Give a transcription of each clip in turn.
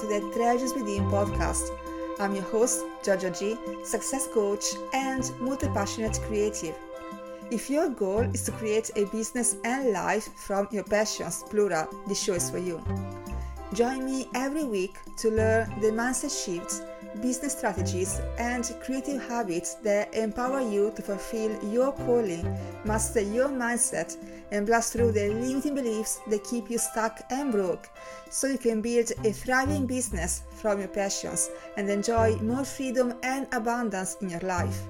to the Treasures Within podcast. I'm your host, Giorgio G, success coach and multi passionate creative. If your goal is to create a business and life from your passions, plural, this show is for you. Join me every week to learn the mindset shifts business strategies, and creative habits that empower you to fulfill your calling, master your mindset, and blast through the limiting beliefs that keep you stuck and broke so you can build a thriving business from your passions and enjoy more freedom and abundance in your life.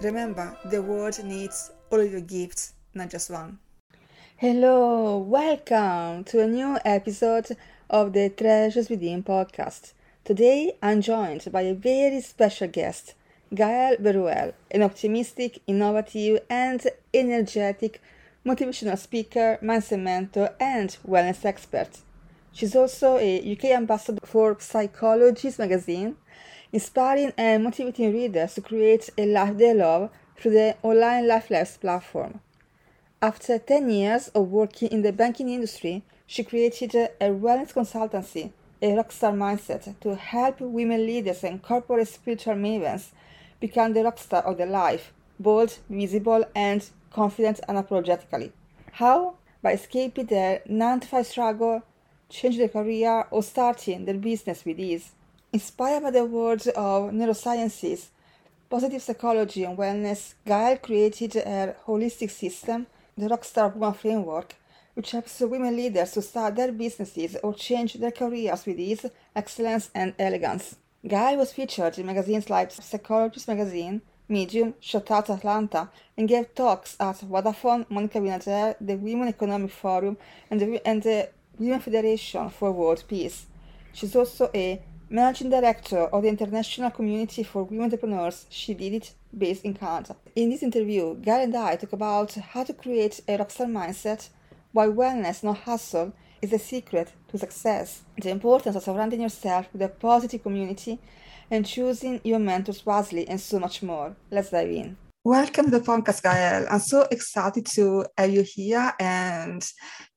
Remember, the world needs all your gifts, not just one. Hello, welcome to a new episode of the Treasures Within podcast. Today I'm joined by a very special guest, Gaëlle Berruel, an optimistic, innovative, and energetic motivational speaker, mindset mentor, and wellness expert. She's also a UK ambassador for Psychologies magazine, inspiring and motivating readers to create a life they love through the online Life Labs platform. After 10 years of working in the banking industry, she created a wellness consultancy a rockstar mindset to help women leaders and corporate spiritual mavens become the rockstar of their life, bold, visible, and confident unapologetically. How? By escaping their 9 to 5 struggle, changing their career, or starting their business with ease. Inspired by the words of neurosciences, positive psychology, and wellness, Gaëlle created a holistic system, the Rockstar Woman Framework, which helps women leaders to start their businesses or change their careers with ease, excellence, and elegance. Gaëlle was featured in magazines like Psychologies Magazine, Medium, Shoutout Atlanta, and gave talks at Vodafone, Monica Vinader, the Women Economic Forum, and the, and the Women Federation for World Peace. She's also a managing director of the International Community for Women Entrepreneurs. She did it based in Canada. In this interview, Gaëlle and I talk about how to create a rockstar mindset, why wellness, not hustle, is the secret to success. The importance of surrounding yourself with a positive community and choosing your mentors wisely, and so much more. Let's dive in. Welcome to the podcast, Gaëlle. I'm so excited to have you here and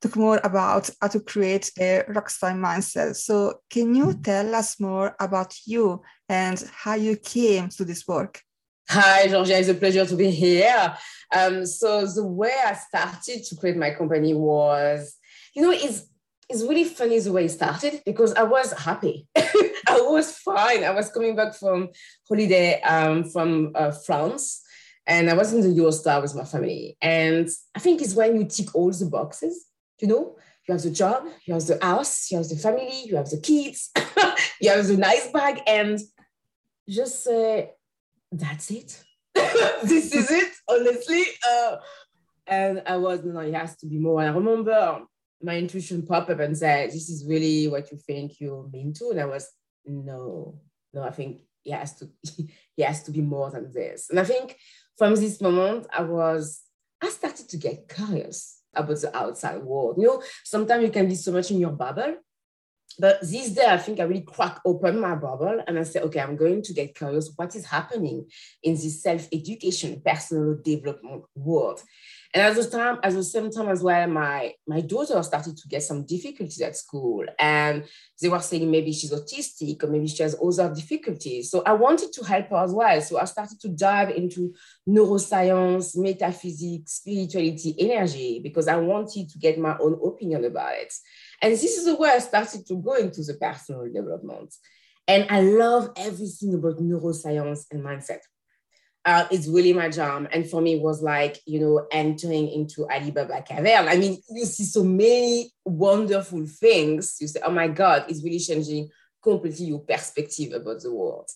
talk more about how to create a rockstar mindset. So, can you tell us more about you and how you came to this work? Hi, Georgia. It's a pleasure to be here. Um, so the way I started to create my company was, you know, it's it's really funny the way it started because I was happy. I was fine. I was coming back from holiday um, from uh, France, and I was in the Eurostar with my family. And I think it's when you tick all the boxes. You know, you have the job, you have the house, you have the family, you have the kids, you have the nice bag, and just say that's it. this is it, honestly. Uh, and I was, no, it has to be more. I remember my intuition popped up and said, this is really what you think you're mean to. And I was, no, no, I think it has to, it has to be more than this. And I think from this moment, I was, I started to get curious about the outside world. You know, sometimes you can be so much in your bubble but this day, I think I really crack open my bubble and I say, okay, I'm going to get curious what is happening in this self-education, personal development world. And at the time, at the same time as well, my my daughter started to get some difficulties at school, and they were saying maybe she's autistic or maybe she has other difficulties. So I wanted to help her as well. So I started to dive into neuroscience, metaphysics, spirituality, energy because I wanted to get my own opinion about it. And this is way I started to go into the personal development. And I love everything about neuroscience and mindset. Uh, it's really my jam. And for me, it was like, you know, entering into Alibaba Cavern. I mean, you see so many wonderful things. You say, oh my God, it's really changing completely your perspective about the world.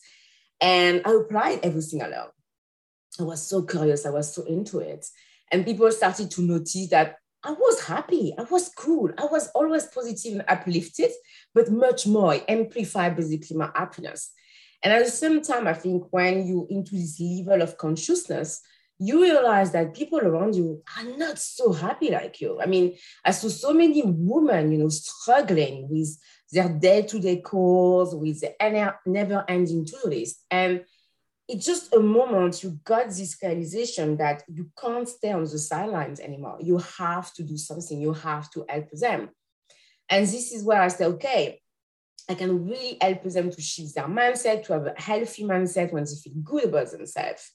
And I applied everything I learned. I was so curious. I was so into it. And people started to notice that I was happy. I was cool. I was always positive and uplifted, but much more. I amplified basically my happiness. And at the same time, I think when you into this level of consciousness, you realize that people around you are not so happy like you. I mean, I saw so many women, you know, struggling with their day-to-day calls, with the never-ending to-do list. And it's just a moment you got this realization that you can't stay on the sidelines anymore. You have to do something. You have to help them. And this is where I say, okay, I can really help them to shift their mindset, to have a healthy mindset when they feel good about themselves.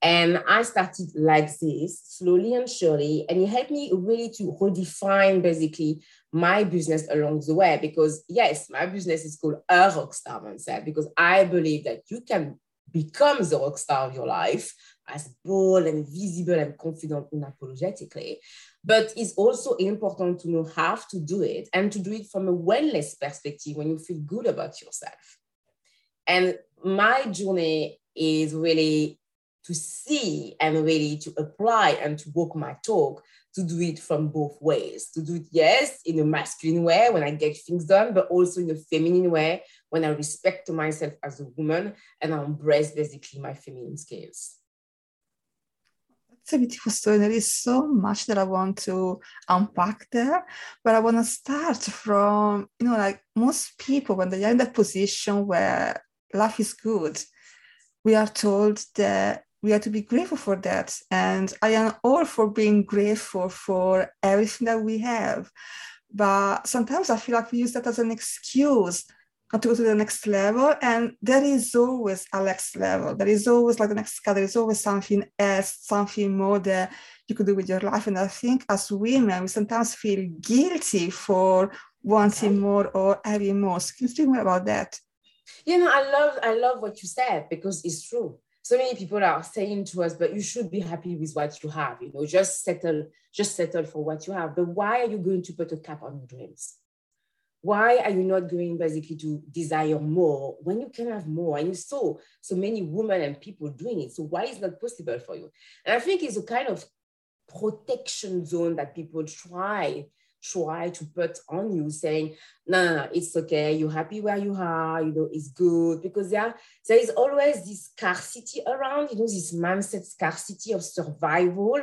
And I started like this, slowly and surely. And it helped me really to redefine basically my business along the way. Because, yes, my business is called a rockstar mindset because I believe that you can become the rock star of your life as bold and visible and confident unapologetically. But it's also important to know how to do it and to do it from a wellness perspective when you feel good about yourself. And my journey is really to see and really to apply and to walk my talk to do it from both ways to do it yes in a masculine way when i get things done but also in a feminine way when i respect myself as a woman and i embrace basically my feminine skills it's a beautiful story. There is so much that I want to unpack there, but I want to start from, you know, like most people, when they are in that position where life is good, we are told that we have to be grateful for that. And I am all for being grateful for everything that we have. But sometimes I feel like we use that as an excuse not to go to the next level. And there is always a next level. There is always like the next cut. There is always something else, something more that you could do with your life. And I think as women, we sometimes feel guilty for wanting more or having more. So can you speak more about that? You know, I love I love what you said because it's true so many people are saying to us, but you should be happy with what you have, you know, just settle, just settle for what you have. But why are you going to put a cap on your dreams? Why are you not going basically to desire more when you can have more? And you saw so many women and people doing it. So why is that possible for you? And I think it's a kind of protection zone that people try try to put on you saying, no, no, no, it's okay. You're happy where you are, you know, it's good. Because there, there is always this scarcity around, you know, this mindset scarcity of survival.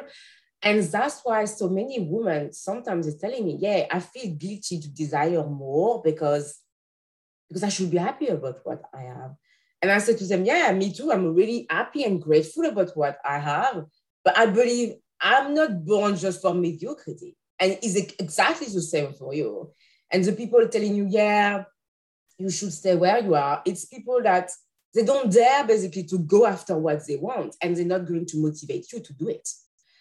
And that's why so many women sometimes are telling me, yeah, I feel guilty to desire more because, because I should be happy about what I have. And I said to them, yeah, me too. I'm really happy and grateful about what I have. But I believe I'm not born just for mediocrity and it's exactly the same for you. And the people telling you, yeah, you should stay where you are, it's people that they don't dare basically to go after what they want and they're not going to motivate you to do it.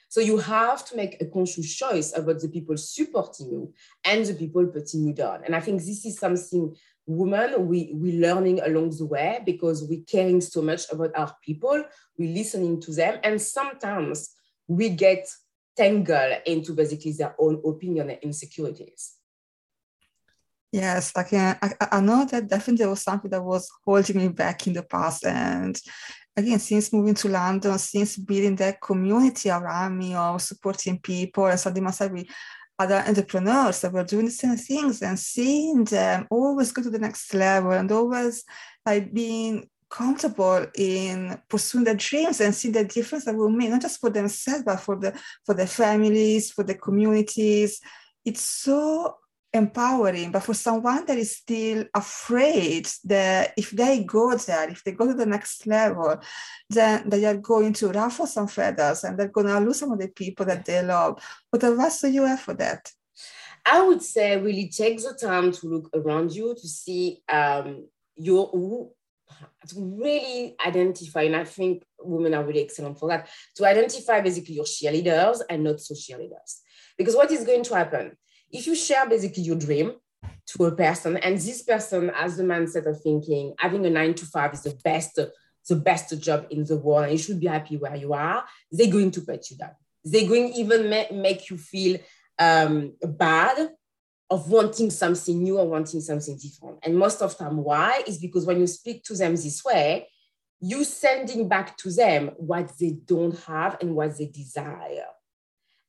So you have to make a conscious choice about the people supporting you and the people putting you down. And I think this is something women we we learning along the way because we're caring so much about our people, we're listening to them, and sometimes we get tangle into basically their own opinion and insecurities. Yes, I can. I, I know that definitely was something that was holding me back in the past. And again, since moving to London, since building that community around me of supporting people and surrounding myself with other entrepreneurs that were doing the same things and seeing them always go to the next level and always like being comfortable in pursuing their dreams and see the difference that will make not just for themselves but for the for their families for the communities. It's so empowering but for someone that is still afraid that if they go there if they go to the next level then they are going to ruffle some feathers and they're going to lose some of the people that they love. What advice do you have for that. I would say really take the time to look around you to see um, your who to really identify, and I think women are really excellent for that, to identify basically your cheerleaders and not so cheerleaders. Because what is going to happen? If you share basically your dream to a person, and this person has the mindset of thinking having a nine to five is the best, the best job in the world, and you should be happy where you are, they're going to put you down. They're going even ma- make you feel um, bad of wanting something new or wanting something different. And most of time, why? Is because when you speak to them this way, you sending back to them what they don't have and what they desire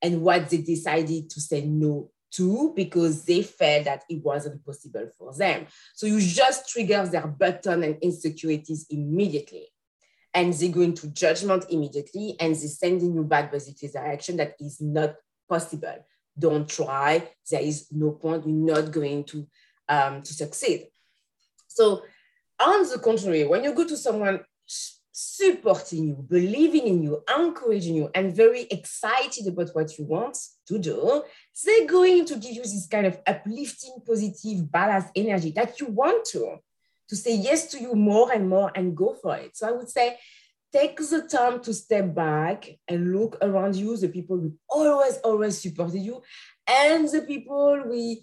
and what they decided to say no to because they felt that it wasn't possible for them. So you just trigger their button and insecurities immediately. And they go into judgment immediately and they're sending you back basically the action that is not possible don't try. There is no point. You're not going to, um, to succeed. So on the contrary, when you go to someone supporting you, believing in you, encouraging you, and very excited about what you want to do, they're going to give you this kind of uplifting, positive, balanced energy that you want to, to say yes to you more and more and go for it. So I would say, take the time to step back and look around you, the people who always, always supported you, and the people we,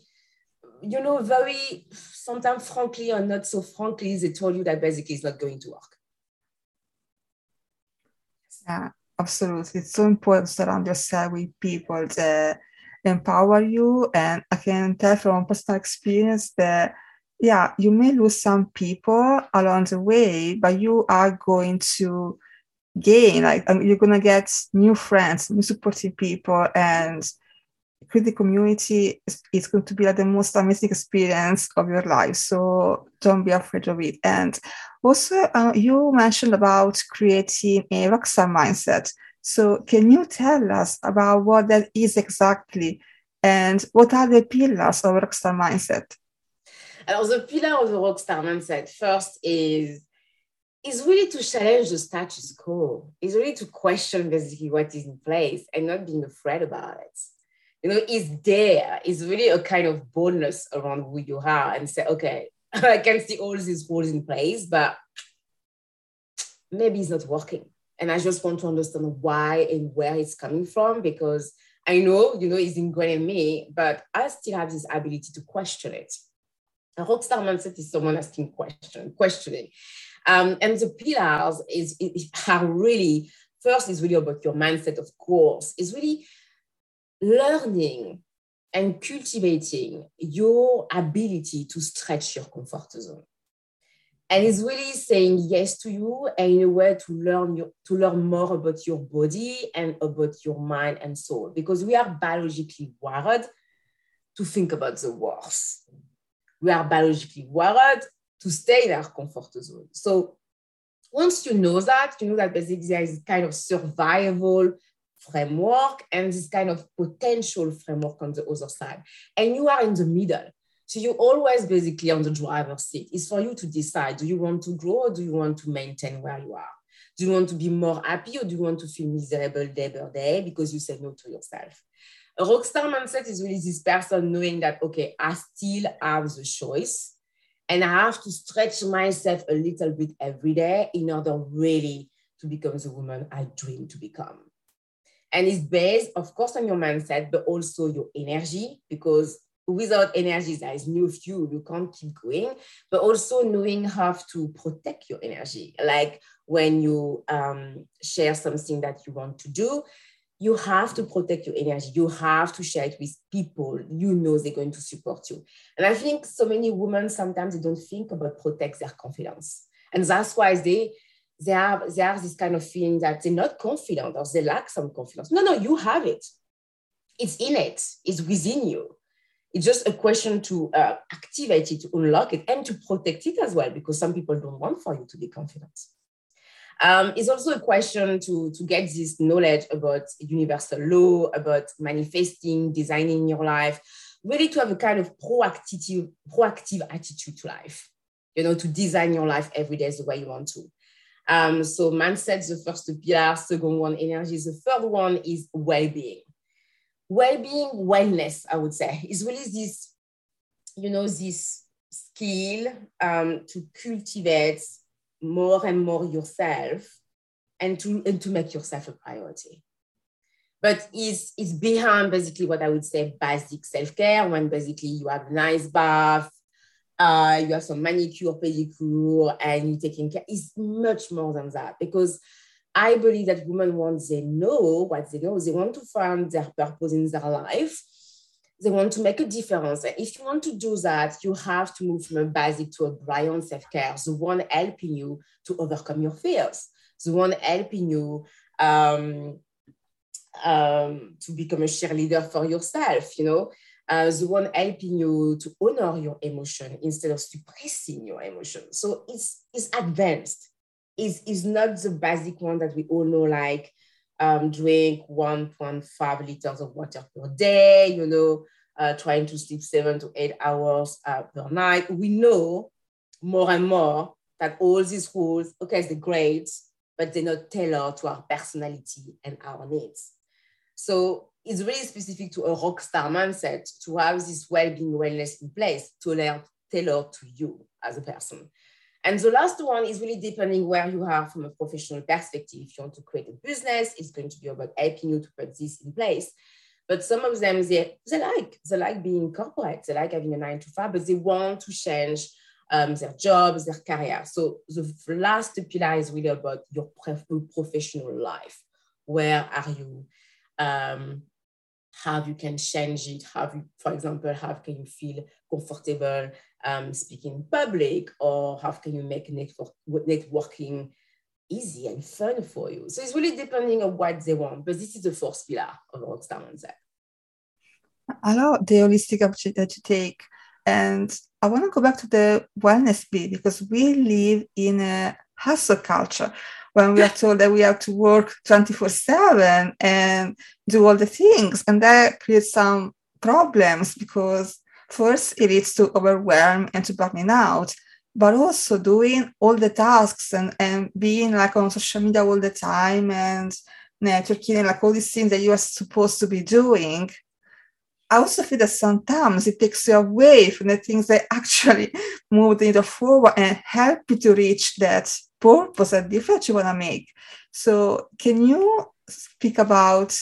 you know, very sometimes frankly or not so frankly, they told you that basically it's not going to work. Yeah, absolutely. It's so important to surround yourself with people that empower you. And I can tell from personal experience that, yeah, you may lose some people along the way, but you are going to gain, like, um, you're going to get new friends, new supportive people, and create the community is, going to be like the most amazing experience of your life. So don't be afraid of it. And also, uh, you mentioned about creating a rockstar mindset. So can you tell us about what that is exactly and what are the pillars of rockstar mindset? Alors, the pillar of the rockstar mindset first is is really to challenge the status quo. Is really to question basically what is in place and not being afraid about it you know, is there. It's really a kind of boldness around who you are and say, okay, I can see all these rules in place, but maybe it's not working. And I just want to understand why and where it's coming from because I know, you know, it's ingrained in me, but I still have this ability to question it. A rockstar mindset is someone asking question, questioning. Um, and the pillars is, is are really first is really about your mindset, of course. It's really learning and cultivating your ability to stretch your comfort zone. And it's really saying yes to you and in a way to learn your, to learn more about your body and about your mind and soul because we are biologically wired to think about the worst. We are biologically wired to stay in our comfort zone. So once you know that, you know that basically there is kind of survival framework and this kind of potential framework on the other side. And you are in the middle. So you're always basically on the driver's seat. It's for you to decide do you want to grow or do you want to maintain where you are? Do you want to be more happy or do you want to feel miserable day by day because you said no to yourself? A rockstar mindset is really this person knowing that, okay, I still have the choice and I have to stretch myself a little bit every day in order really to become the woman I dream to become. And it's based, of course, on your mindset, but also your energy, because without energy, there is no fuel. You can't keep going. But also knowing how to protect your energy. Like when you um, share something that you want to do, you have to protect your energy. You have to share it with people you know they're going to support you. And I think so many women sometimes they don't think about protect their confidence. And that's why they they have they have this kind of feeling that they're not confident or they lack some confidence. No, no, you have it. It's in it. It's within you. It's just a question to uh, activate it, to unlock it, and to protect it as well, because some people don't want for you to be confident. Um, it's also a question to, to get this knowledge about universal law, about manifesting, designing your life, really to have a kind of proactive, proactive attitude to life, you know, to design your life every day the way you want to. Um, so mindset, the first pillar, second one, energy. The third one is well-being. Well-being, wellness, I would say, is really this, you know, this skill um, to cultivate more and more yourself and to, and to make yourself a priority. But it's, it's behind basically what I would say basic self-care, when basically you have nice bath, uh, you have some manicure, pedicure, and you're taking care. It's much more than that because I believe that women, once they know what they know, they want to find their purpose in their life. They want to make a difference. And if you want to do that, you have to move from a basic to a brilliant self care, the one helping you to overcome your fears, the one helping you um, um, to become a cheerleader for yourself, you know, uh, the one helping you to honor your emotion instead of suppressing your emotion. So it's, it's advanced. It's, it's not the basic one that we all know, like um, drink 1.5 liters of water per day, you know, uh, trying to sleep seven to eight hours uh, per night. We know more and more that all these rules, okay, they're great, but they're not tailored to our personality and our needs. So it's really specific to a rock star mindset to have this well-being wellness in place to learn tailored to you as a person. And the last one is really depending where you are from a professional perspective. If you want to create a business, it's going to be about helping you to put this in place. But some of them, they, they like, they like being corporate, they like having a nine to five, but they want to change um, their jobs, their career. So the last pillar is really about your professional life. Where are you? Um, how you can change it, how you, for example, how can you feel comfortable um, speaking in public, or how can you make network, networking easy and fun for you. So it's really depending on what they want, but this is the first pillar of Rockstar Mindset. I love the holistic approach that you take. And I want to go back to the wellness bit because we live in a hustle culture when we are told that we have to work 24 7 and do all the things. And that creates some problems because first it leads to overwhelm and to burning out, but also doing all the tasks and, and being like on social media all the time and networking and like all these things that you are supposed to be doing. I also feel that sometimes it takes you away from the things that actually move the needle forward and help you to reach that purpose and difference you want to make. So, can you speak about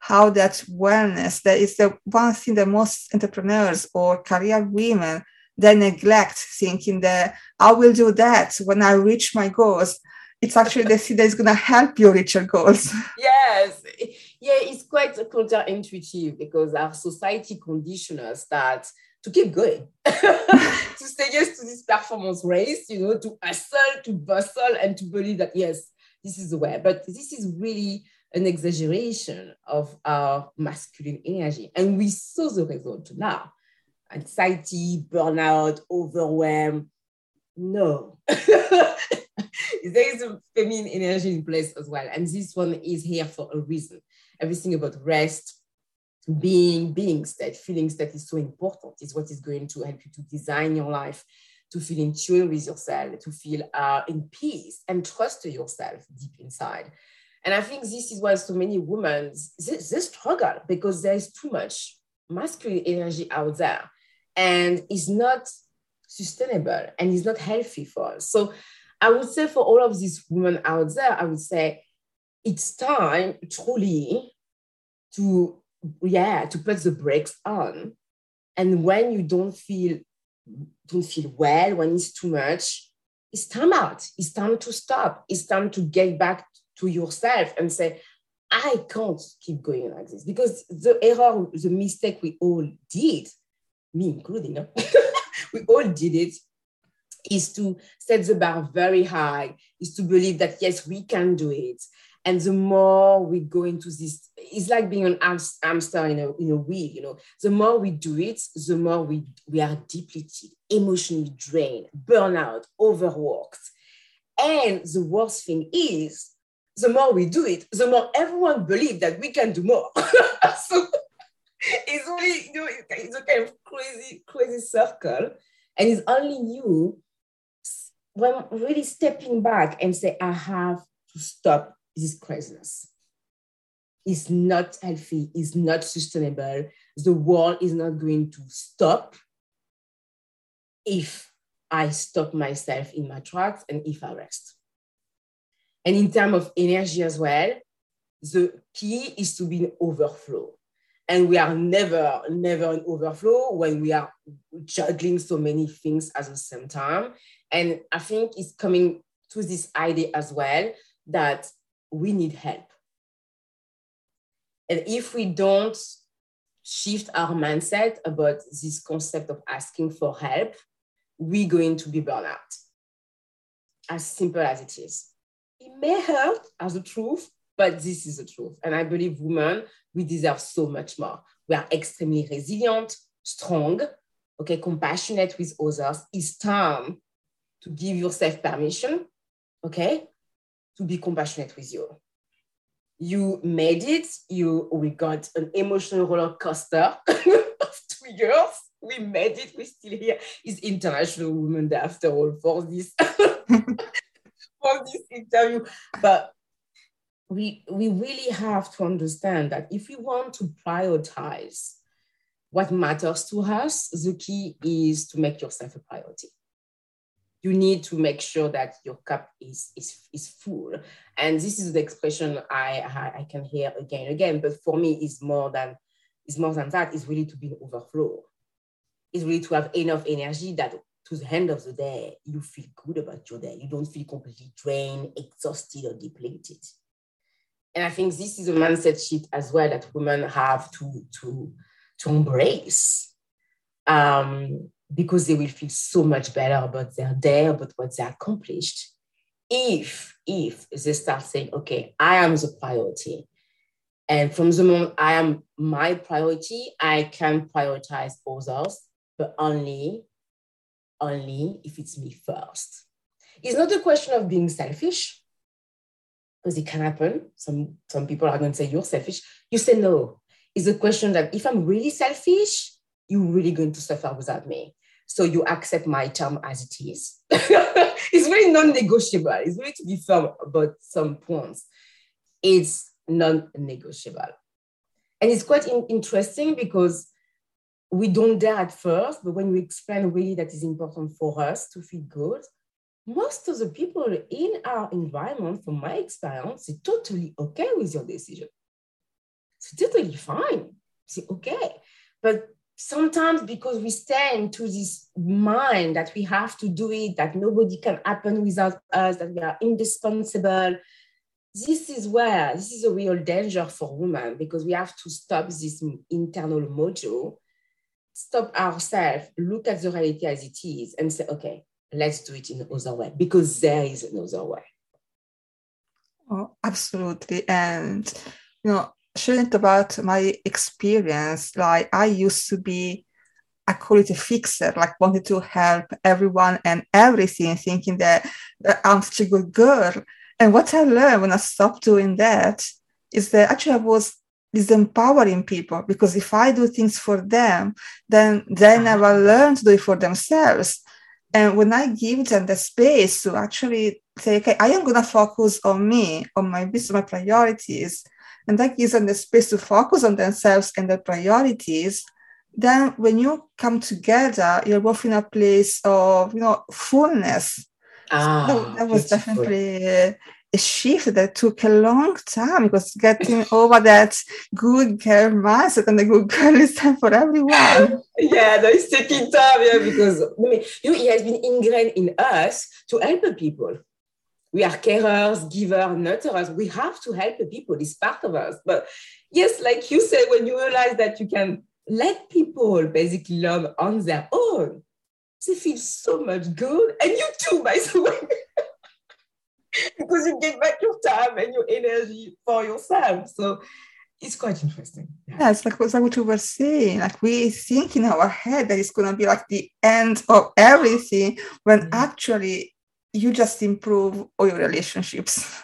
how that wellness, that is the one thing that most entrepreneurs or career women they neglect, thinking that I will do that when I reach my goals. It's actually the thing that is going to help you reach your goals. Yes, yeah, it's quite counterintuitive because our society conditions us that to keep going, to say yes to this performance race, you know, to hustle, to bustle, and to believe that, yes, this is the way. But this is really an exaggeration of our masculine energy. And we saw the result now anxiety, burnout, overwhelm. No. there is a feminine energy in place as well. And this one is here for a reason. Everything about rest, being beings that feelings that is so important is what is going to help you to design your life to feel in tune with yourself to feel uh, in peace and trust yourself deep inside. And i think this is why so many women they, they struggle because there is too much masculine energy out there and it's not sustainable and it's not healthy for us. So i would say for all of these women out there i would say it's time truly to yeah to put the brakes on. And when you don't feel don't feel well when it's too much it's time out. It's time to stop. It's time to get back to yourself and say i can't keep going like this. Because the error the mistake we all did me including we all did it is to set the bar very high is to believe that yes we can do it. And the more we go into this, it's like being an hamster in a, in a wheel, you know. The more we do it, the more we, we are depleted, emotionally drained, burnout, overworked. And the worst thing is, the more we do it, the more everyone believes that we can do more. so it's really, you know, it's a kind of crazy, crazy circle. And it's only you when really stepping back and say, I have to stop this craziness. It's not healthy, it's not sustainable. The world is not going to stop if I stop myself in my tracks and if I rest. And in terms of energy as well, the key is to be in overflow. And we are never, never in overflow when we are juggling so many things at the same time. And I think it's coming to this idea as well that we need help. And if we don't shift our mindset about this concept of asking for help, we're going to be burnout. As simple as it is. It may hurt as the truth, but this is the truth. And I believe women, we deserve so much more. We are extremely resilient, strong, okay, compassionate with others. It's time to give yourself permission, okay, to be compassionate with you. You made it. You we got an emotional roller coaster of two years. We made it. We're still here. It's International Women Day after all for this. for this interview. But we we really have to understand that if we want to prioritize what matters to us, the key is to make yourself a priority. You need to make sure that your cup is, is, is full. And this is the expression I, I, I can hear again and again, but for me, is more than is more than that. Is really to be in overflow. It's really to have enough energy that to the end of the day, you feel good about your day. You don't feel completely drained, exhausted, or depleted. And I think this is a mindset shift as well that women have to, to, to embrace um, because they will feel so much better about their day, about what they accomplished. If, if they start saying, okay, I am the priority. And from the moment I am my priority, I can prioritize others, but only, only if it's me first. It's not a question of being selfish, because it can happen. Some, some people are going to say, You're selfish. You say no. It's a question that if I'm really selfish, you're really going to suffer without me. So you accept my term as it is. it's really non-negotiable. It's really to be firm about some points. It's non-negotiable. And it's quite in- interesting because we don't dare at first, but when we explain really that is important for us to feel good, most of the people in our environment, from my experience, are totally okay with your decision. It's totally fine. Say, okay. But sometimes because we stay into this mind that we have to do it, that nobody can happen without us, that we are indispensable, this is where this is a real danger for women because we have to stop this internal mojo, stop ourselves, look at the reality as it is, and say, okay, let's do it in another way because there is another way. Oh, absolutely. And, you know, sharing about my experience, like I used to be, a quality fixer, like wanted to help everyone and everything, thinking that, that I'm such a good girl. And what I learned when I stopped doing that is that actually I was disempowering people because if I do things for them, then they uh-huh. never learn to do it for themselves. And when I give them the space to actually say, okay, I am going to focus on me, on my business, my priorities, and that gives them the space to focus on themselves and their priorities, then when you come together, you're both in a place of, you know, fullness. Ah, that, that was definitely a shift that took a long time because getting over that good girl mindset and the good girl is time for everyone. yeah, that is taking time, yeah, because I mean, you it has been ingrained in us to help people. We are carers, givers, nurturers. We have to help people. It's part of us. But yes, like you said, when you realize that you can let people basically learn on their own, they feel so much good. And you too, by the way because you give back your time and your energy for yourself. So it's quite interesting. Yeah, yeah it's like, it's like what you were saying. Like we think in our head that it's gonna be like the end of everything when mm-hmm. actually you just improve all your relationships.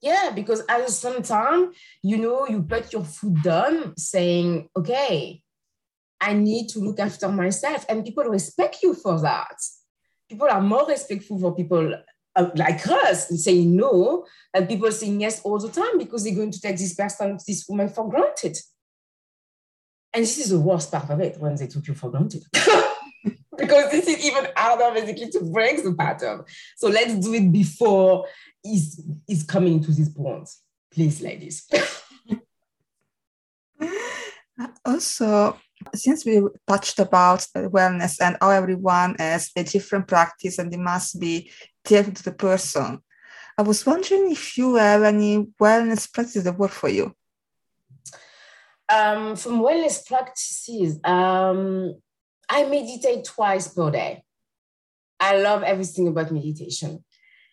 Yeah, because at some time, you know, you put your foot down saying, okay, I need to look after myself. And people respect you for that. People are more respectful for people uh, like us and saying no, and people saying yes all the time because they're going to take this person, this woman for granted. And this is the worst part of it when they took you for granted. because this is even harder basically to break the pattern. So let's do it before he's, he's coming to this point. Please, ladies. also, since we touched about wellness and how everyone has a different practice and it must be tailored to the person, I was wondering if you have any wellness practices that work for you. Um, from wellness practices, um, I meditate twice per day. I love everything about meditation.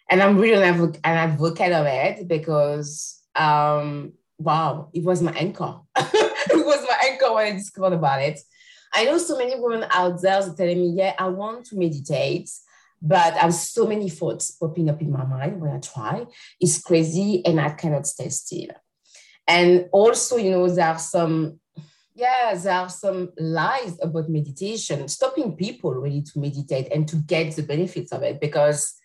And I'm really an, advocate of it because, um, wow, it was my anchor. it was my anchor when I discovered about it. I know so many women out there are telling me, yeah, I want to meditate, but I have so many thoughts popping up in my mind when I try. It's crazy and I cannot stay still. And also, you know, there are some, yeah, there are some lies about meditation, stopping people really to meditate and to get the benefits of it because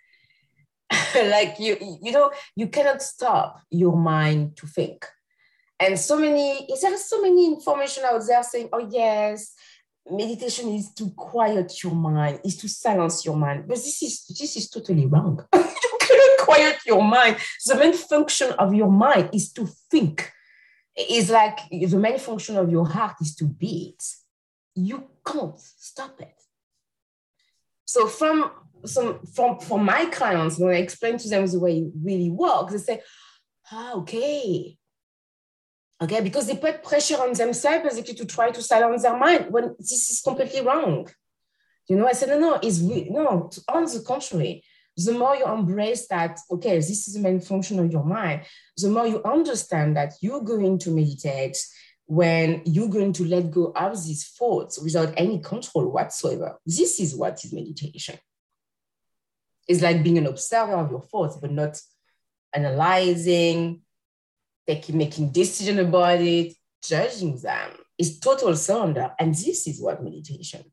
like you, you know, you cannot stop your mind to think. And so many, there so many information out there saying, oh yes, meditation is to quiet your mind, is to silence your mind. But this is this is totally wrong. you cannot quiet your mind. The main function of your mind is to think. It's like the main function of your heart is to beat. You can't stop it. So from some from from my clients, when I explain to them the way it really works, they say, ah, okay. Okay, because they put pressure on themselves basically to try to silence their mind when this is completely wrong. You know, I said, no, no, it's really, no, on the contrary, the more you embrace that, okay, this is the main function of your mind, the more you understand that you're going to meditate when you're going to let go of these thoughts without any control whatsoever. This is what is meditation. It's like being an observer of your thoughts, but not analyzing, taking, making decision about it, judging them. It's total surrender. And this is what meditation.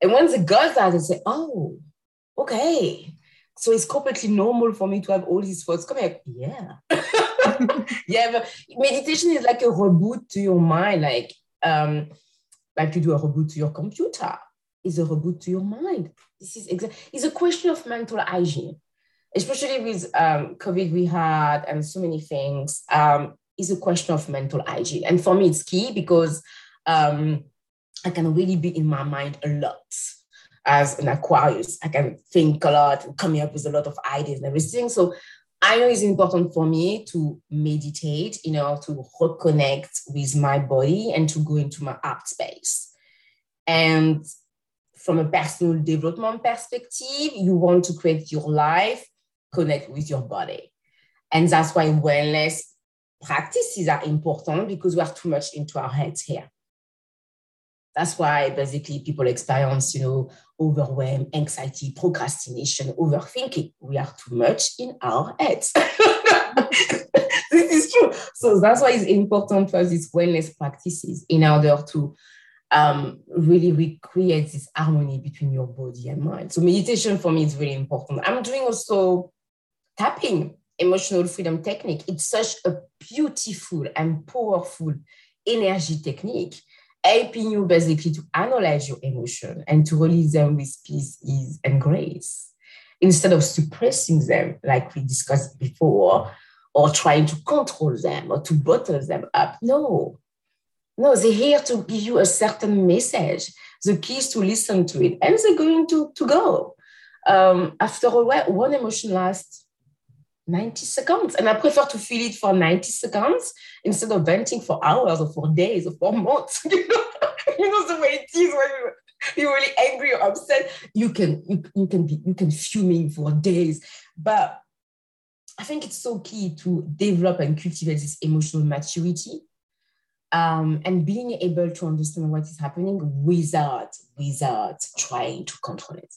And once it goes that, they say, oh, okay. So it's completely normal for me to have all these thoughts coming. Yeah. yeah, but meditation is like a reboot to your mind, like um, like you do a reboot to your computer. Is a reboot to your mind. This is exactly. It's a question of mental hygiene, especially with um, COVID we had and so many things. Um, is a question of mental hygiene, and for me it's key because um, I can really be in my mind a lot as an Aquarius. I can think a lot coming up with a lot of ideas and everything. So I know it's important for me to meditate, you know, to reconnect with my body and to go into my art space. And from a personal development perspective, you want to create your life, connect with your body. And that's why wellness practices are important because we are too much into our heads here. That's why basically people experience, you know, overwhelm, anxiety, procrastination, overthinking. We are too much in our heads. this is true. So that's why it's important for these wellness practices in order to um, really recreate this harmony between your body and mind. So meditation for me is really important. I'm doing also tapping emotional freedom technique. It's such a beautiful and powerful energy technique helping you basically to analyze your emotion and to release them with peace, ease, and grace instead of suppressing them like we discussed before or trying to control them or to bottle them up. No, no, they're here to give you a certain message. The key is to listen to it and they're going to, to go. Um, after a while, one emotion lasts 90 seconds. And I prefer to feel it for 90 seconds instead of venting for hours or for days or for months. you, know? you know the way it is when you're really angry or upset. You can you, you can be you can fuming for days. But I think it's so key to develop and cultivate this emotional maturity. Um, and being able to understand what is happening without without trying to control it.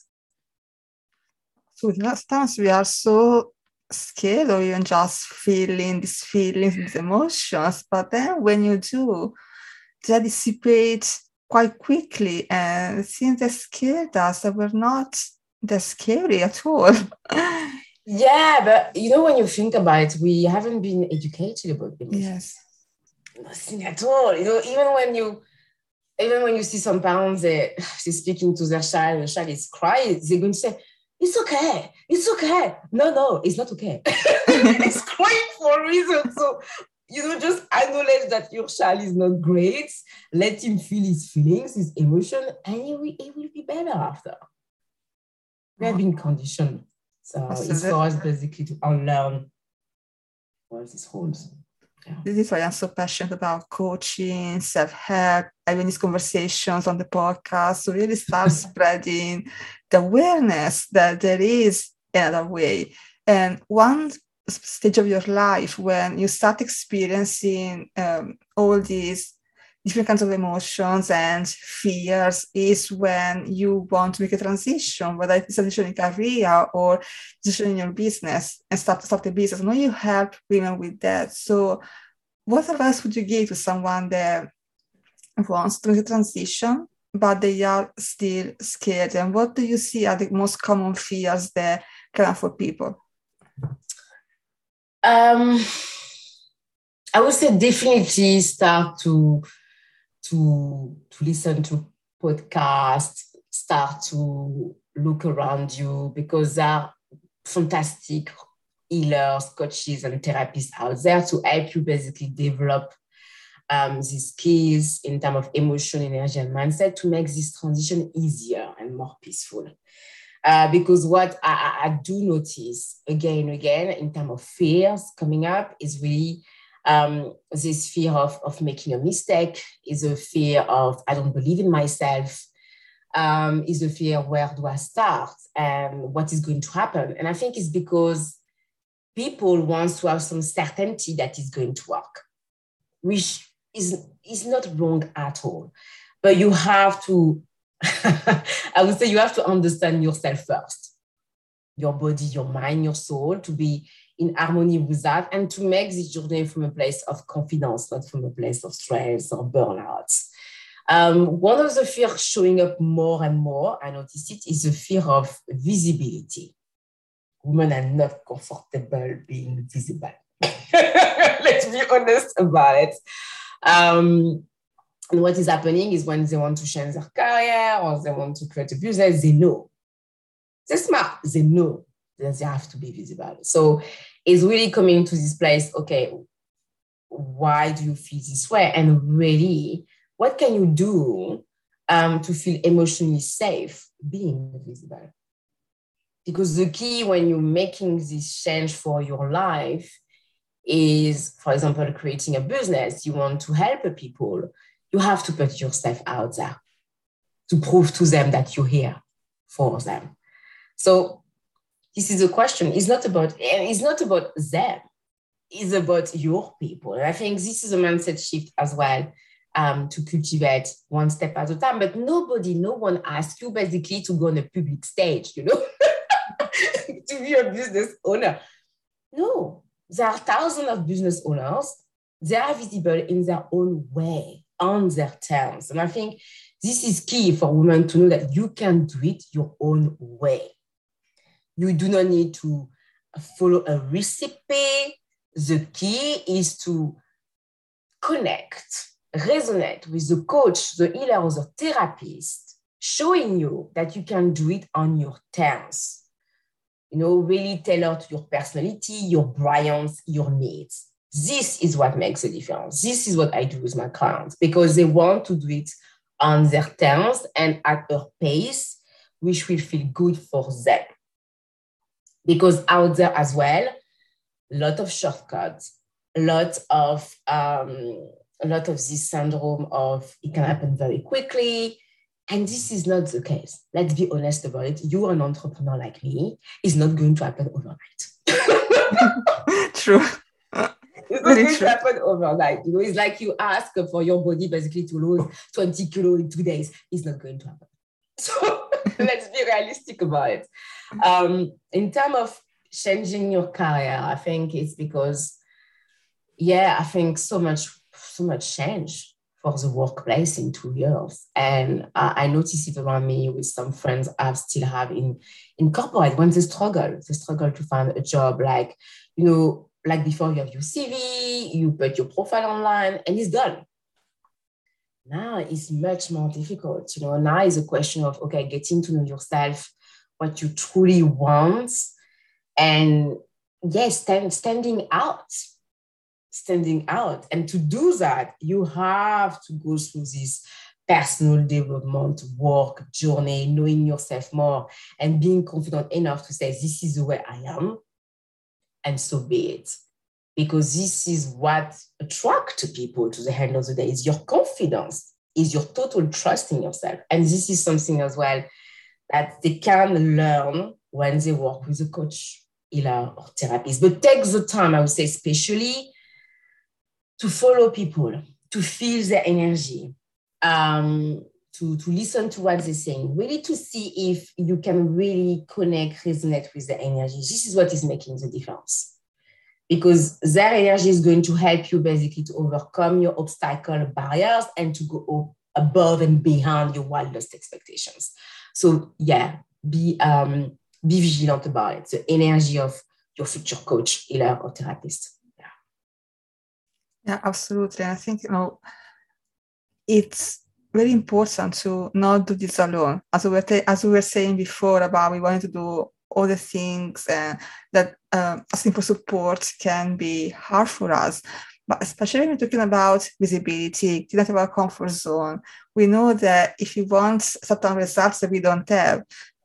So last times we are so scared or even just feeling these feelings, these emotions. But then when you do, they dissipate quite quickly and since they scared us, they were not that scary at all. yeah, but you know, when you think about it, we haven't been educated about emotions. Yes. Nothing at all. You know, even when you even when you see some parents they, they're speaking to their child, the child is crying, they're going to say, it's okay. It's okay. No, no, it's not okay. it's crying for a reason. So, you know, just acknowledge that your child is not great. Let him feel his feelings, his emotion, and it will, it will be better after. We have been conditioned. So it's for us basically to unlearn all these holes. Yeah. This is why I'm so passionate about coaching, self help, having these conversations on the podcast to really start spreading the awareness that there is another way. And one stage of your life when you start experiencing um, all these different kinds of emotions and fears is when you want to make a transition, whether it's a transition in career or transition in your business and start to start a business. I know you help women with that. So what advice would you give to someone that wants to make a transition, but they are still scared? And what do you see are the most common fears that come for people? Um, I would say definitely start to to to listen to podcasts, start to look around you because there are fantastic healers, coaches, and therapists out there to help you basically develop um, these skills in terms of emotion, energy, and mindset to make this transition easier and more peaceful. Uh, because what I, I, do notice again and again in terms of fears coming up is really um, this fear of, of making a mistake, is a fear of I don't believe in myself, um, is a fear where do I start and what is going to happen. And I think it's because people want to have some certainty that is going to work, which is, is not wrong at all. But you have to, I would say, you have to understand yourself first your body, your mind, your soul to be in harmony with that and to make this journey from a place of confidence, not from a place of stress or burnout. Um, one of the fears showing up more and more, I notice it, is the fear of visibility women are not comfortable being visible. Let's be honest about it. Um, and what is happening is when they want to change their career or they want to create a business, they know. They're smart, they know that they have to be visible. So it's really coming to this place, okay, why do you feel this way? And really, what can you do um, to feel emotionally safe being visible? because the key when you're making this change for your life is for example creating a business you want to help people you have to put yourself out there to prove to them that you're here for them. So this is a question. It's not about it's not about them. It's about your people. And i think this is a mindset shift as well um, to cultivate one step at a time. But nobody no one asks you basically to go on a public stage you know to be a business owner. No, there are thousands of business owners. They are visible in their own way, on their terms. And I think this is key for women to know that you can do it your own way. You do not need to follow a recipe. The key is to connect, resonate with the coach, the healer, or the therapist, showing you that you can do it on your terms you know, really tailor to your personality, your brands, your needs. This is what makes a difference. This is what I do with my clients because they want to do it on their terms and at a pace which will feel good for them. Because out there as well, a lot of shortcuts, a lot of um, a lot of this syndrome of it can happen very quickly and this is not the case. Let's be honest about it. You're an entrepreneur like me. It's not going to happen overnight. true. It's not going to happen overnight. You know, it's like you ask for your body basically to lose 20 kilo in two days. It's not going to happen. So let's be realistic about it. Um, in terms of changing your career, I think it's because, yeah, I think so much, so much change for the workplace in two years. And I notice it around me with some friends I still have in, in corporate when they struggle, they struggle to find a job like, you know, like before you have your CV, you put your profile online and it's done. Now it's much more difficult. You know, now is a question of, okay, getting to know yourself, what you truly want, and yes, stand, standing out standing out. And to do that, you have to go through this personal development work journey, knowing yourself more and being confident enough to say, This is where I am, and so be it. Because this is what attracts people to the end of the day is your confidence, is your total trust in yourself. And this is something as well that they can learn when they work with a coach, healer, or therapist. But take the time, I would say, especially to follow people, to feel their energy, um, to, to listen to what they're saying, really to see if you can really connect, resonate with the energy. This is what is making the difference. Because their energy is going to help you basically to overcome your obstacle barriers and to go above and beyond your wildest expectations. So yeah, be um, be vigilant about it. The energy of your future coach, healer, or therapist. Yeah. Absolutely. I think you know it's very important to not do this alone. As we were t- as we were saying before about we wanted to do all the things uh, that uh, for support can be hard for us. But especially when we're talking about visibility, getting out of our comfort zone, we know that if you want certain results that we don't have,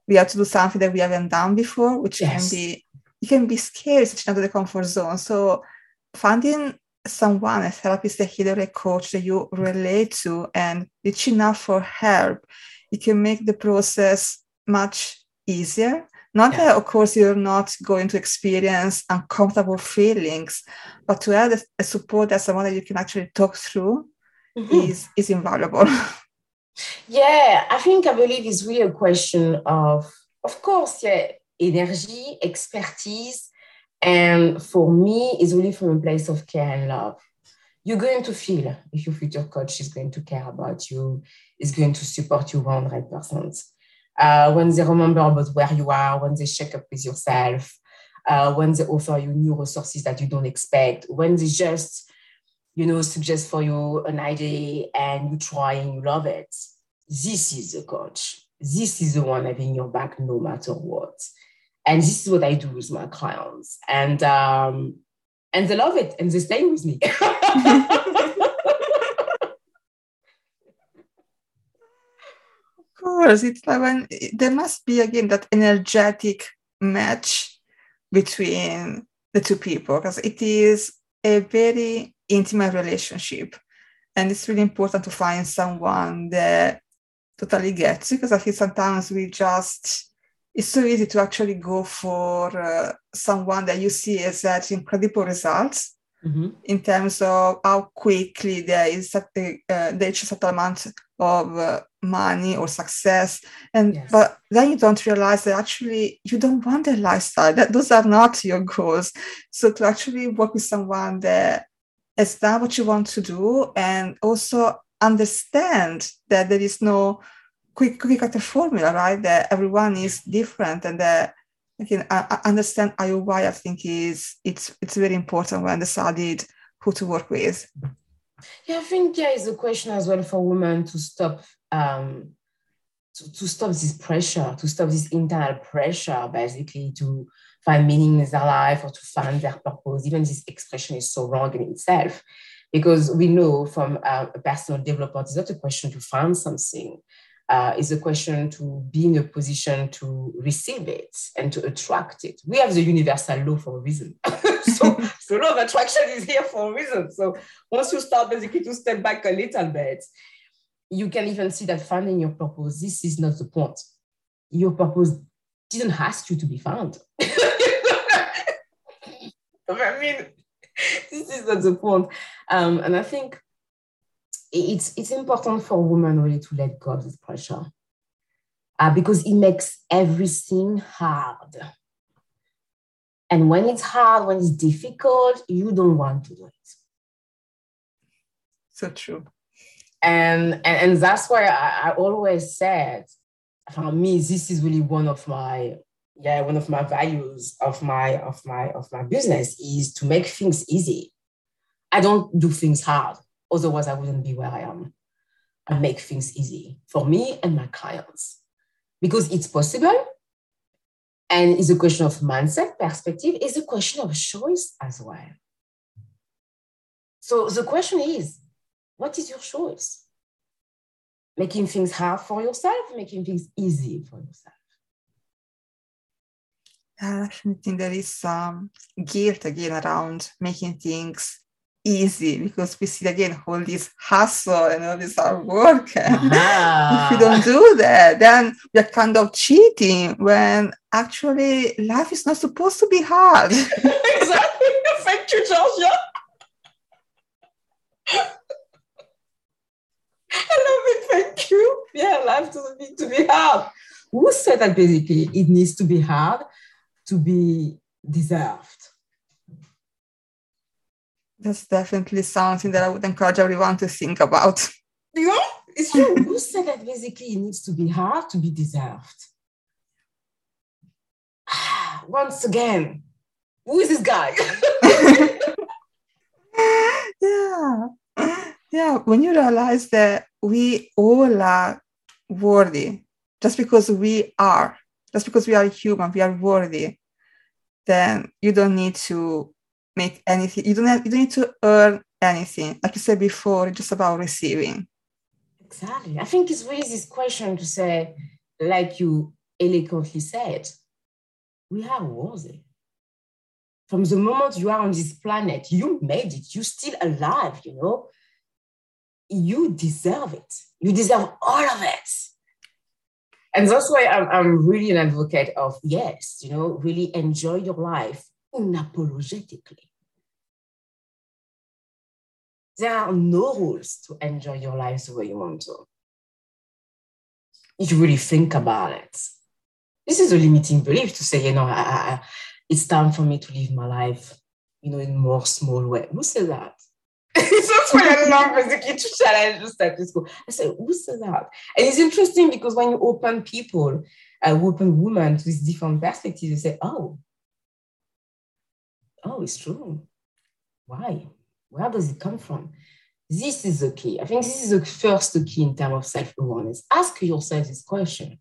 we have to do something that we haven't done before, which yes. can be it can be scary switching out of the comfort zone. So finding someone, a therapist, a healer, a coach that you relate to and reaching out for help, it can make the process much easier. Not yeah. that, of course, you're not going to experience uncomfortable feelings, but to have a, support that someone that you can actually talk through mm-hmm. is, is invaluable. yeah, I think I believe it's really a question of, of course, yeah, energy, expertise, and for me, it's really from a place of care and love. You're going to feel if your future coach is going to care about you, is going to support you 100%. Uh, when they remember about where you are, when they check up with yourself, uh, when they offer you new resources that you don't expect, when they just, you know, suggest for you an idea and you try and you love it. This is the coach. This is the one having your back no matter what and this is what I do with my clients, and um, and they love it, and they stay with me. of course, it's like when there must be again that energetic match between the two people because it is a very intimate relationship, and it's really important to find someone that totally gets it because I think sometimes we just it's so easy to actually go for uh, someone that you see as has incredible results mm-hmm. in terms of how quickly there is a, uh, they reach a certain amount of uh, money or success and yes. but then you don't realize that actually you don't want that lifestyle that those are not your goals so to actually work with someone that has done what you want to do and also understand that there is no quick quick cutter formula, right? That everyone is different and that I can understand IOY. I think is it's it's very important when decided who to work with. Yeah, I think yeah, it's a question as well for women to stop um to, to stop this pressure, to stop this internal pressure, basically to find meaning in their life or to find their purpose. Even this expression is so wrong in itself because we know from uh, personal development, it's not a question to find something, uh, is a question to be in a position to receive it and to attract it. We have the universal law for a reason. so the law of attraction is here for a reason. So once you start basically to step back a little bit, you can even see that finding your purpose, this is not the point. Your purpose didn't ask you to be found. I mean, this is not the point. Um, and I think it's it's important for women really to let go of this pressure uh, because it makes everything hard. And when it's hard, when it's difficult, you don't want to do it. So true. And and, and that's why I, I always said, for me, this is really one of my yeah one of my values of my of my of my business is to make things easy. I don't do things hard. Otherwise, I wouldn't be where I am. I make things easy for me and my clients because it's possible. And it's a question of mindset, perspective, it's a question of choice as well. So the question is, what is your choice? Making things hard for yourself, making things easy for yourself. I think there is some guilt again around making things easy because we see again all this hustle and all this hard work. And uh-huh. if we don't do that, then we're kind of cheating when actually life is not supposed to be hard. exactly. Thank you, Georgia. I love it. Thank you. Yeah, life doesn't need to be hard. Who said that basically it needs to be hard to be deserved? That's definitely something that I would encourage everyone to think about. You it's true. Who said that basically it needs to be hard to be deserved? Once again, who is this guy? yeah. Yeah. When you realize that we all are worthy just because we are, just because we are human, we are worthy, then you don't need to make anything. You don't have, you don't need to earn anything. Like you said before, it's just about receiving. Exactly. I think it's really this question to say, like you eloquently said, we are worthy. Eh? From the moment you are on this planet, you made it, you're still alive, you know. You deserve it. You deserve all of it. And that's why I'm, I'm really an advocate of yes, you know, really enjoy your life unapologetically. There are no rules to enjoy your life the way you want to. If you really think about it, this is a limiting belief to say, you know, I, I, it's time for me to live my life, you know, in more small way. Who said that? That's why I love basically to challenge status quo. I said, who said that? And it's interesting because when you open people, uh, open women to this different perspectives, you say, oh, oh, it's true. Why? Where does it come from? This is the key. I think this is the first key in terms of self-awareness. Ask yourself this question.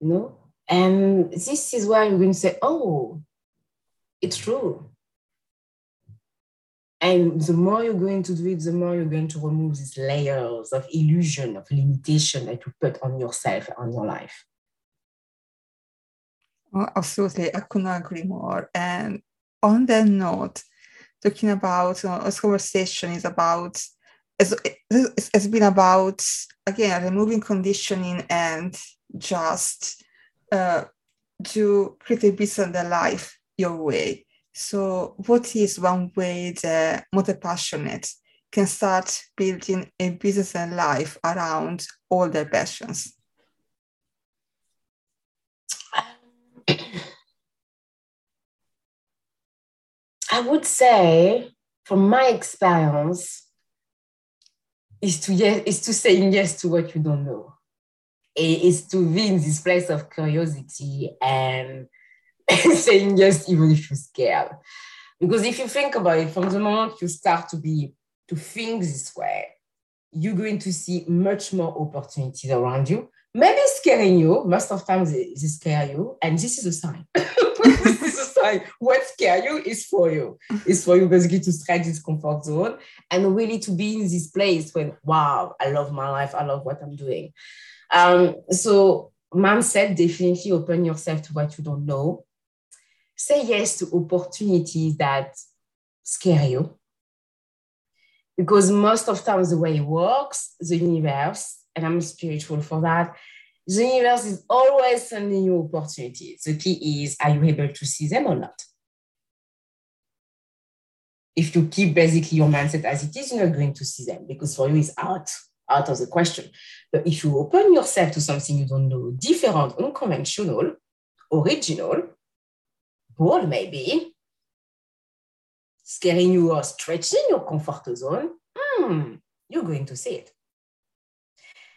You know? And this is where you're going to say, oh, it's true. And the more you're going to do it, the more you're going to remove these layers of illusion, of limitation that you put on yourself, on your life. Oh, absolutely. I couldn't agree more. And on that note, talking about uh, this conversation is about it's, it's been about again removing conditioning and just uh, to create a business the life your way so what is one way the multi-passionate can start building a business and life around all their passions I would say, from my experience, is to yes, is to saying yes to what you don't know. It is to be in this place of curiosity and saying yes even if you're scared. Because if you think about it, from the moment you start to be to think this way, you're going to see much more opportunities around you. Maybe scaring you. Most of times they, they scare you, and this is a sign. sign. What scare you is for you. It's for you basically to stretch this comfort zone and really to be in this place when, wow, I love my life. I love what I'm doing. Um, so said definitely open yourself to what you don't know. Say yes to opportunities that scare you. Because most of times the way it works, the universe, and I'm spiritual for that, the universe is always sending you opportunities. The key is, are you able to see them or not? If you keep basically your mindset as it is, you're not going to see them because for you it's out, out of the question. But if you open yourself to something you don't know, different, unconventional, original, bold maybe, scaring you or stretching your comfort zone, hmm, you're going to see it.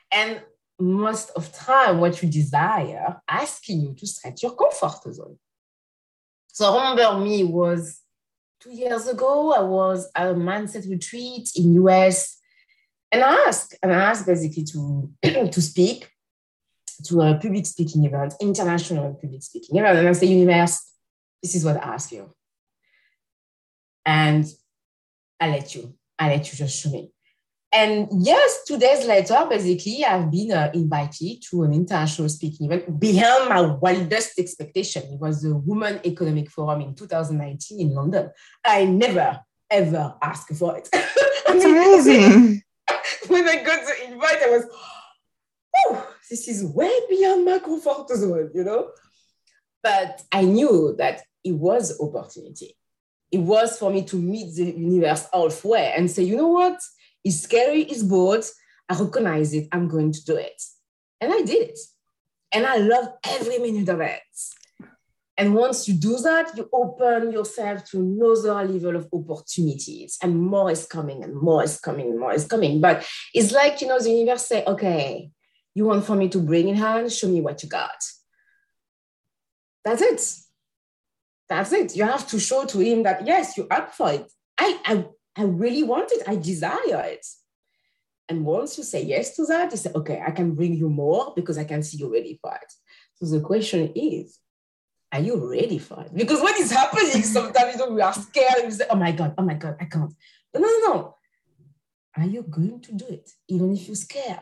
And most of time what you desire asking you to stretch your comfort zone. So remember me was two years ago, I was at a mindset retreat in US and I asked, and I asked basically to, to speak to a public speaking event, international public speaking event. And I say, universe, this is what I ask you. And I let you, I let you just show me. And yes, two days later, basically, I've been uh, invited to an international speaking event beyond my wildest expectation. It was the Women Economic Forum in 2019 in London. I never, ever asked for it. That's amazing. when I got the invite, I was, oh, this is way beyond my comfort zone, you know? But I knew that it was opportunity. It was for me to meet the universe halfway and say, you know what? It's scary, it's bold. I recognize it. I'm going to do it. And I did it. And I love every minute of it. And once you do that, you open yourself to another level of opportunities, and more is coming, and more is coming, and more is coming. But it's like, you know, the universe say, okay, you want for me to bring in hand, show me what you got. That's it. that's it. You have to show to him that yes, you're up for it. I, I, I really want it. I desire it. And once you say yes to that, you say, okay, I can bring you more because I can see you're ready for it. So the question is, are you ready for it? Because what is happening sometimes, you know, we are scared. We say, oh my God, oh my God, I can't. No, no, no. Are you going to do it, even if you're scared?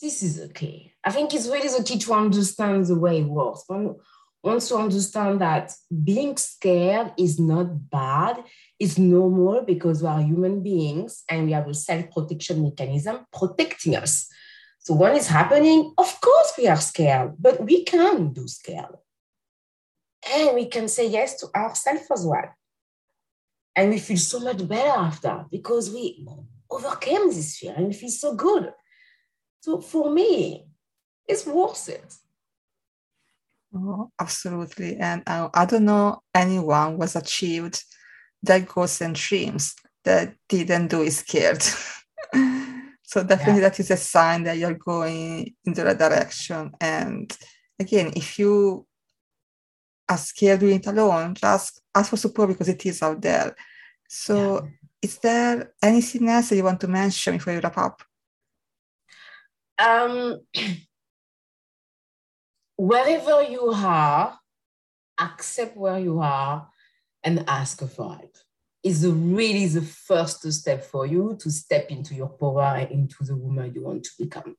This is okay. I think it's really the key to understand the way it works. But once you understand that being scared is not bad, it's normal because we are human beings and we have a self protection mechanism protecting us. So when it's happening, of course we are scared, but we can do scared. And we can say yes to ourselves as well. And we feel so much better after because we overcame this fear and feel so good. So for me, it's worth it. Oh, absolutely. And I, I don't know anyone was achieved their goes and dreams that didn't do it scared. so definitely yeah. that is a sign that you're going in the right direction. And again, if you are scared doing it alone, just ask for support because it is out there. So yeah. is there anything else that you want to mention before you wrap up? Um wherever you are, accept where you are and ask for help. Is really the first step for you to step into your power and into the woman you want to become.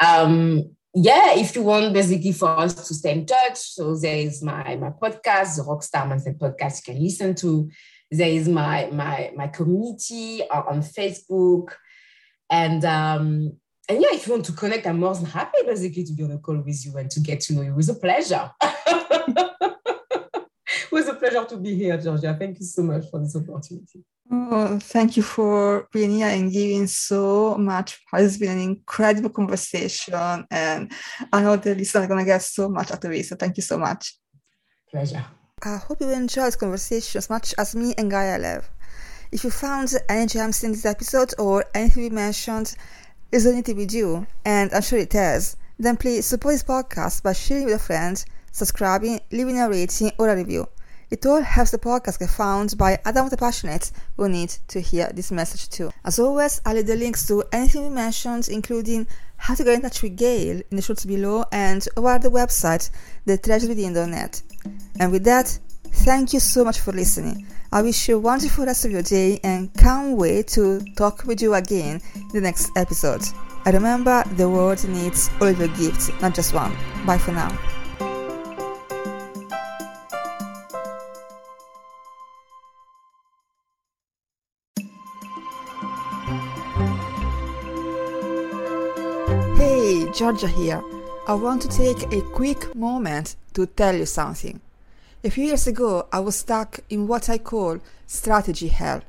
Um, yeah, if you want basically for us to stay in touch, so there is my my podcast, the Rockstar Mindset podcast you can listen to. There is my my my community on Facebook, and um, and yeah, if you want to connect, I'm more than happy basically to be on a call with you and to get to know you. It was a pleasure. it was a pleasure to be here, Georgia. Thank you so much for this opportunity. Oh, thank you for being here and giving so much. It's been an incredible conversation, and I know the listeners are going to get so much out of it. So, thank you so much. Pleasure. I hope you enjoyed this conversation as much as me and Gaëlle have. If you found any gems in this episode or anything we mentioned, resonated with you, and I'm sure it has, then please support this podcast by sharing with a friend, subscribing, leaving a rating or a review. It all helps the podcast get found by other passionates who need to hear this message too. As always, I'll leave the links to anything we mentioned, including how to get in touch with Gaëlle in the shorts below and over the website, the treasure within the net. And with that, thank you so much for listening. I wish you a wonderful rest of your day and can't wait to talk with you again in the next episode. And remember, the world needs all your gifts, not just one. Bye for now. Georgia here. I want to take a quick moment to tell you something. A few years ago, I was stuck in what I call strategy hell.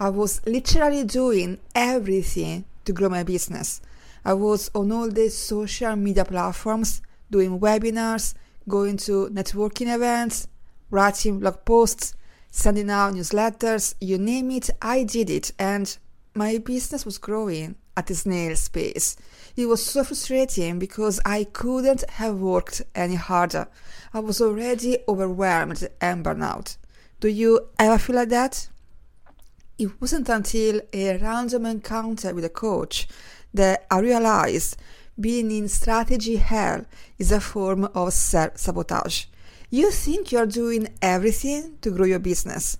I was literally doing everything to grow my business. I was on all the social media platforms, doing webinars, going to networking events, writing blog posts, sending out newsletters, you name it, I did it, and my business was growing at a snail's pace. It was so frustrating because I couldn't have worked any harder. I was already overwhelmed and burnout. Do you ever feel like that? It wasn't until a random encounter with a coach that I realized being in strategy hell is a form of self sabotage. You think you're doing everything to grow your business.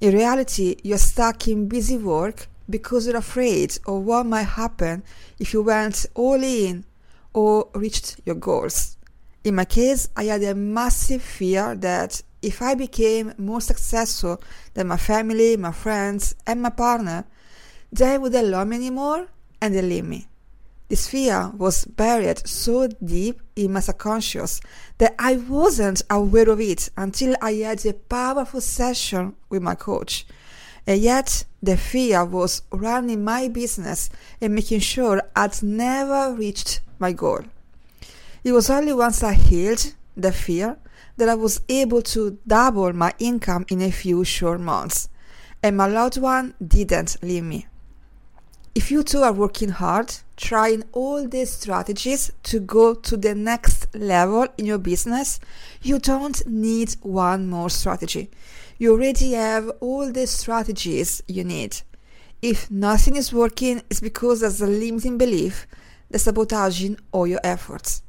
In reality, you're stuck in busy work because you're afraid of what might happen if you went all in or reached your goals. In my case, I had a massive fear that if I became more successful than my family, my friends, and my partner, they wouldn't love me anymore and they leave me. This fear was buried so deep in my subconscious that I wasn't aware of it until I had a powerful session with my coach. And yet, the fear was running my business and making sure I'd never reached my goal. It was only once I healed the fear that I was able to double my income in a few short months, and my loved one didn't leave me. If you too are working hard, trying all these strategies to go to the next level in your business, you don't need one more strategy. You already have all the strategies you need. If nothing is working, it's because there's a limiting belief that's sabotaging all your efforts.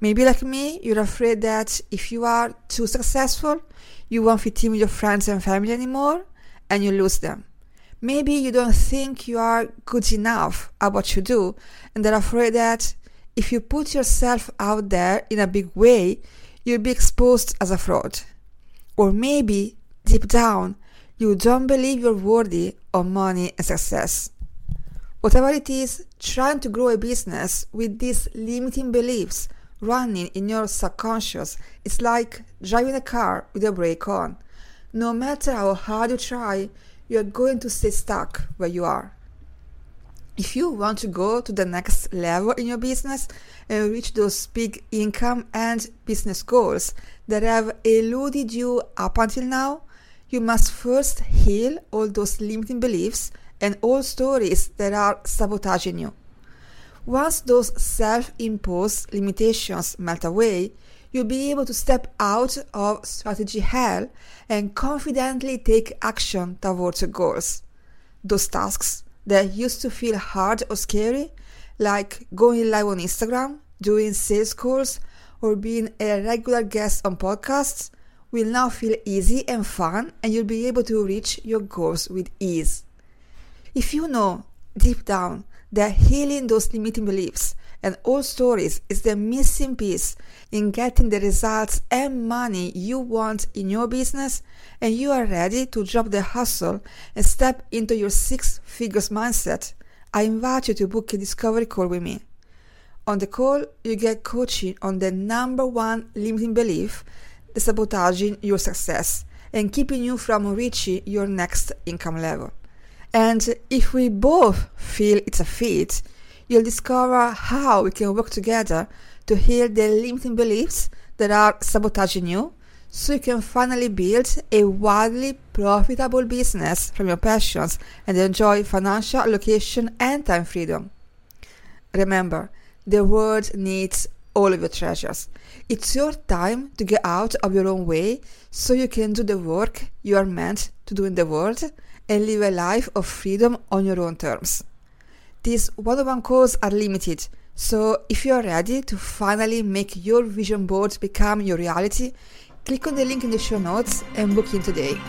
Maybe like me, you're afraid that if you are too successful, you won't fit in with your friends and family anymore and you lose them. Maybe you don't think you are good enough at what you do and are afraid that if you put yourself out there in a big way, you'll be exposed as a fraud. Or maybe, deep down, you don't believe you're worthy of money and success. Whatever it is, trying to grow a business with these limiting beliefs running in your subconscious is like driving a car with a brake on. No matter how hard you try, you are going to stay stuck where you are. If you want to go to the next level in your business and reach those big income and business goals that have eluded you up until now, you must first heal all those limiting beliefs and all stories that are sabotaging you. Once those self imposed limitations melt away, you'll be able to step out of strategy hell and confidently take action towards your goals. Those tasks that used to feel hard or scary, like going live on Instagram, doing sales calls, or being a regular guest on podcasts, will now feel easy and fun, and you'll be able to reach your goals with ease. If you know deep down that healing those limiting beliefs and old stories is the missing piece in getting the results and money you want in your business, and you are ready to drop the hustle and step into your six figures mindset, I invite you to book a discovery call with me. On the call, you get coaching on the number one limiting belief that's sabotaging your success and keeping you from reaching your next income level. And if we both feel it's a fit, you'll discover how we can work together to heal the limiting beliefs that are sabotaging you so you can finally build a wildly profitable business from your passions and enjoy financial location and time freedom. Remember, the world needs all of your treasures. It's your time to get out of your own way so you can do the work you are meant to do in the world and live a life of freedom on your own terms. These one on one calls are limited, so if you are ready to finally make your vision board become your reality, click on the link in the show notes and book in today.